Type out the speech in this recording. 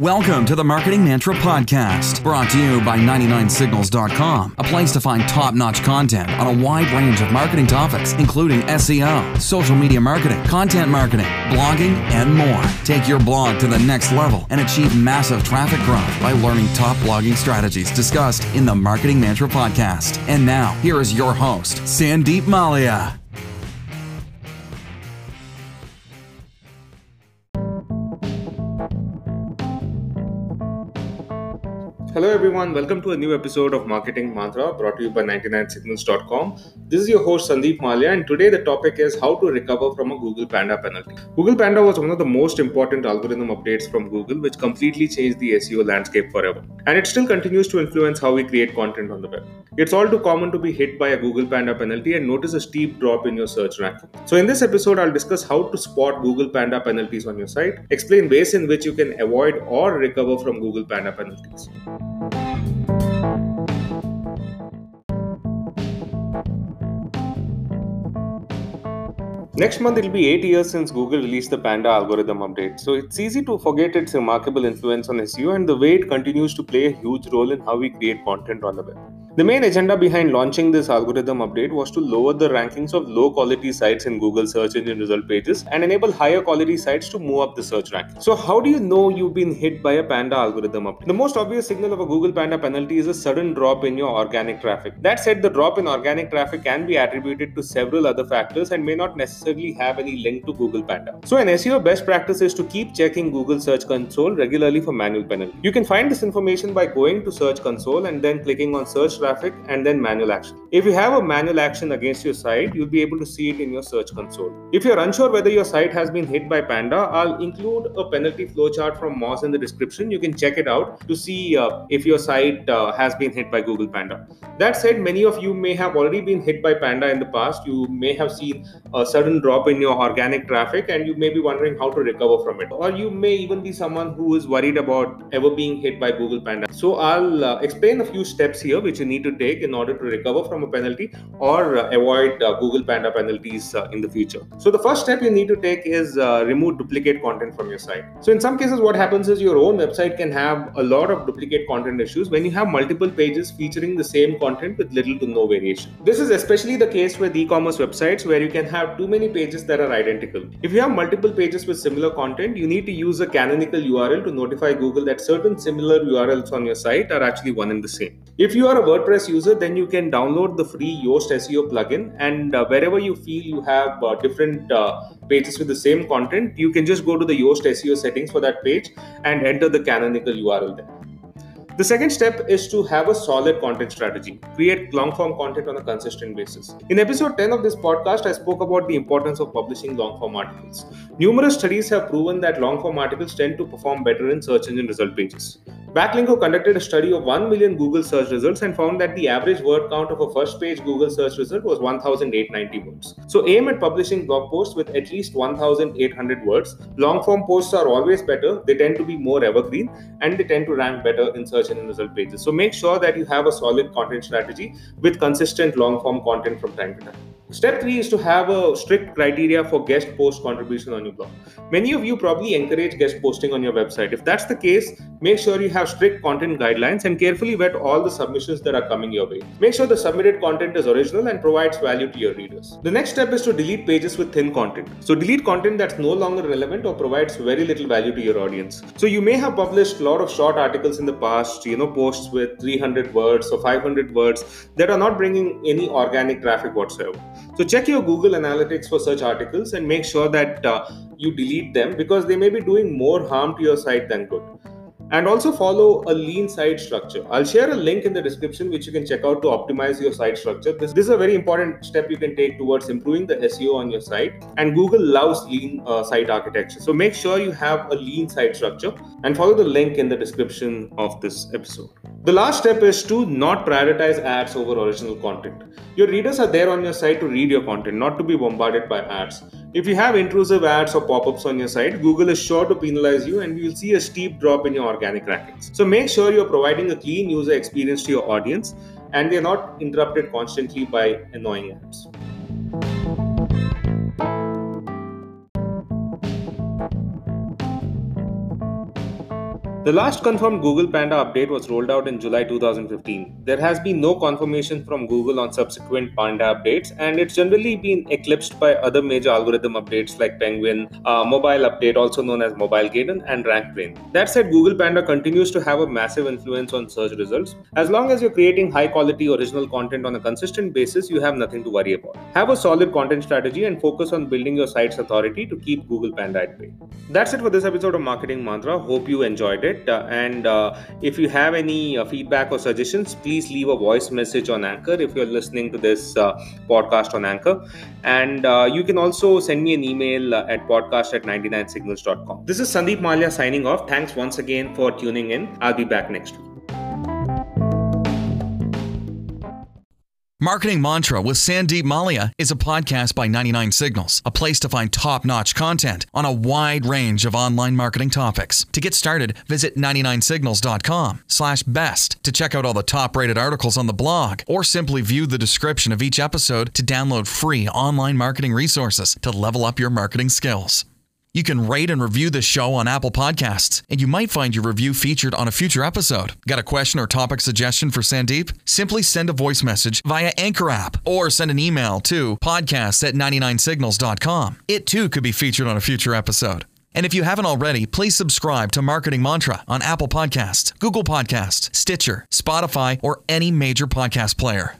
Welcome to the Marketing Mantra Podcast, brought to you by 99signals.com, a place to find top notch content on a wide range of marketing topics, including SEO, social media marketing, content marketing, blogging, and more. Take your blog to the next level and achieve massive traffic growth by learning top blogging strategies discussed in the Marketing Mantra Podcast. And now, here is your host, Sandeep Mallya. Hello, everyone. Welcome to a new episode of Marketing Mantra brought to you by 99signals.com. This is your host Sandeep Mallya, and today the topic is how to recover from a Google Panda penalty. Google Panda was one of the most important algorithm updates from Google, which completely changed the SEO landscape forever. And it still continues to influence how we create content on the web. It's all too common to be hit by a Google Panda penalty and notice a steep drop in your search ranking. So, in this episode, I'll discuss how to spot Google Panda penalties on your site, explain ways in which you can avoid or recover from Google Panda penalties. Next month, it'll be 8 years since Google released the Panda algorithm update, so it's easy to forget its remarkable influence on SEO and the way it continues to play a huge role in how we create content on the web. The main agenda behind launching this algorithm update was to lower the rankings of low quality sites in Google search engine result pages and enable higher quality sites to move up the search ranking. So, how do you know you've been hit by a Panda algorithm update? The most obvious signal of a Google Panda penalty is a sudden drop in your organic traffic. That said, the drop in organic traffic can be attributed to several other factors and may not necessarily have any link to Google Panda. So, an SEO best practice is to keep checking Google Search Console regularly for manual penalty. You can find this information by going to Search Console and then clicking on Search traffic and then manual action. If you have a manual action against your site, you'll be able to see it in your search console. If you're unsure whether your site has been hit by Panda, I'll include a penalty flowchart from Moz in the description. You can check it out to see uh, if your site uh, has been hit by Google Panda. That said, many of you may have already been hit by Panda in the past. You may have seen a sudden drop in your organic traffic and you may be wondering how to recover from it. Or you may even be someone who is worried about ever being hit by Google Panda. So I'll uh, explain a few steps here which you need to take in order to recover from a penalty or uh, avoid uh, Google Panda penalties uh, in the future. So the first step you need to take is remove duplicate content from your site. So in some cases, what happens is your own website can have a lot of duplicate content issues when you have multiple pages featuring the same content with little to no variation. This is especially the case with e-commerce websites where you can have too many pages that are identical. If you have multiple pages with similar content, you need to use a canonical URL to notify Google that certain similar URLs on your site are actually one and the same. If you are a WordPress user, then you can download the free Yoast SEO plugin, and uh, wherever you feel you have uh, different uh, pages with the same content, you can just go to the Yoast SEO settings for that page and enter the canonical URL there. The second step is to have a solid content strategy. Create long form content on a consistent basis. In episode 10 of this podcast, I spoke about the importance of publishing long form articles. Numerous studies have proven that long form articles tend to perform better in search engine result pages. Backlinko conducted a study of 1 million Google search results and found that the average word count of a first page Google search result was 1890 words. So aim at publishing blog posts with at least 1800 words. Long form posts are always better, they tend to be more evergreen and they tend to rank better in search engine result pages. So make sure that you have a solid content strategy with consistent long form content from time to time. Step three is to have a strict criteria for guest post contribution on your blog. Many of you probably encourage guest posting on your website. If that's the case, make sure you have strict content guidelines and carefully vet all the submissions that are coming your way. Make sure the submitted content is original and provides value to your readers. The next step is to delete pages with thin content. So delete content that's no longer relevant or provides very little value to your audience. So you may have published a lot of short articles in the past, you know, posts with 300 words or 500 words that are not bringing any organic traffic whatsoever. So check your Google Analytics for such articles and make sure that uh, you delete them because they may be doing more harm to your site than good. And also follow a lean site structure. I'll share a link in the description which you can check out to optimize your site structure. This, this is a very important step you can take towards improving the SEO on your site. And Google loves lean uh, site architecture. So make sure you have a lean site structure and follow the link in the description of this episode. The last step is to not prioritize ads over original content. Your readers are there on your site to read your content, not to be bombarded by ads. If you have intrusive ads or pop ups on your site, Google is sure to penalize you and you'll see a steep drop in your organic rankings. So make sure you're providing a clean user experience to your audience and they're not interrupted constantly by annoying ads. The last confirmed Google Panda update was rolled out in July 2015. There has been no confirmation from Google on subsequent Panda updates, and it's generally been eclipsed by other major algorithm updates like Penguin, uh, Mobile Update, also known as Mobilegeddon, and RankBrain. That said, Google Panda continues to have a massive influence on search results. As long as you're creating high quality original content on a consistent basis, you have nothing to worry about. Have a solid content strategy and focus on building your site's authority to keep Google Panda at bay. That's it for this episode of Marketing Mantra. Hope you enjoyed it it. Uh, and uh, if you have any uh, feedback or suggestions, please leave a voice message on Anchor if you're listening to this podcast on Anchor. And you can also send me an email at podcast at 99signals.com. This is Sandeep Mallya signing off. Thanks once again for tuning in. I'll be back next week. Marketing Mantra with Sandeep Mallya is a podcast by 99 Signals, a place to find top notch content on a wide range of online marketing topics. To get started, visit 99signals.com slash best to check out all the top rated articles on the blog, or simply view the description of each episode to download free online marketing resources to level up your marketing skills. You can rate and review this show on Apple Podcasts, and you might find your review featured on a future episode. Got a question or topic suggestion for Sandeep? Simply send a voice message via Anchor app or send an email to podcast at 99signals.com. It too could be featured on a future episode. And if you haven't already, please subscribe to Marketing Mantra on Apple Podcasts, Google Podcasts, Stitcher, Spotify, or any major podcast player.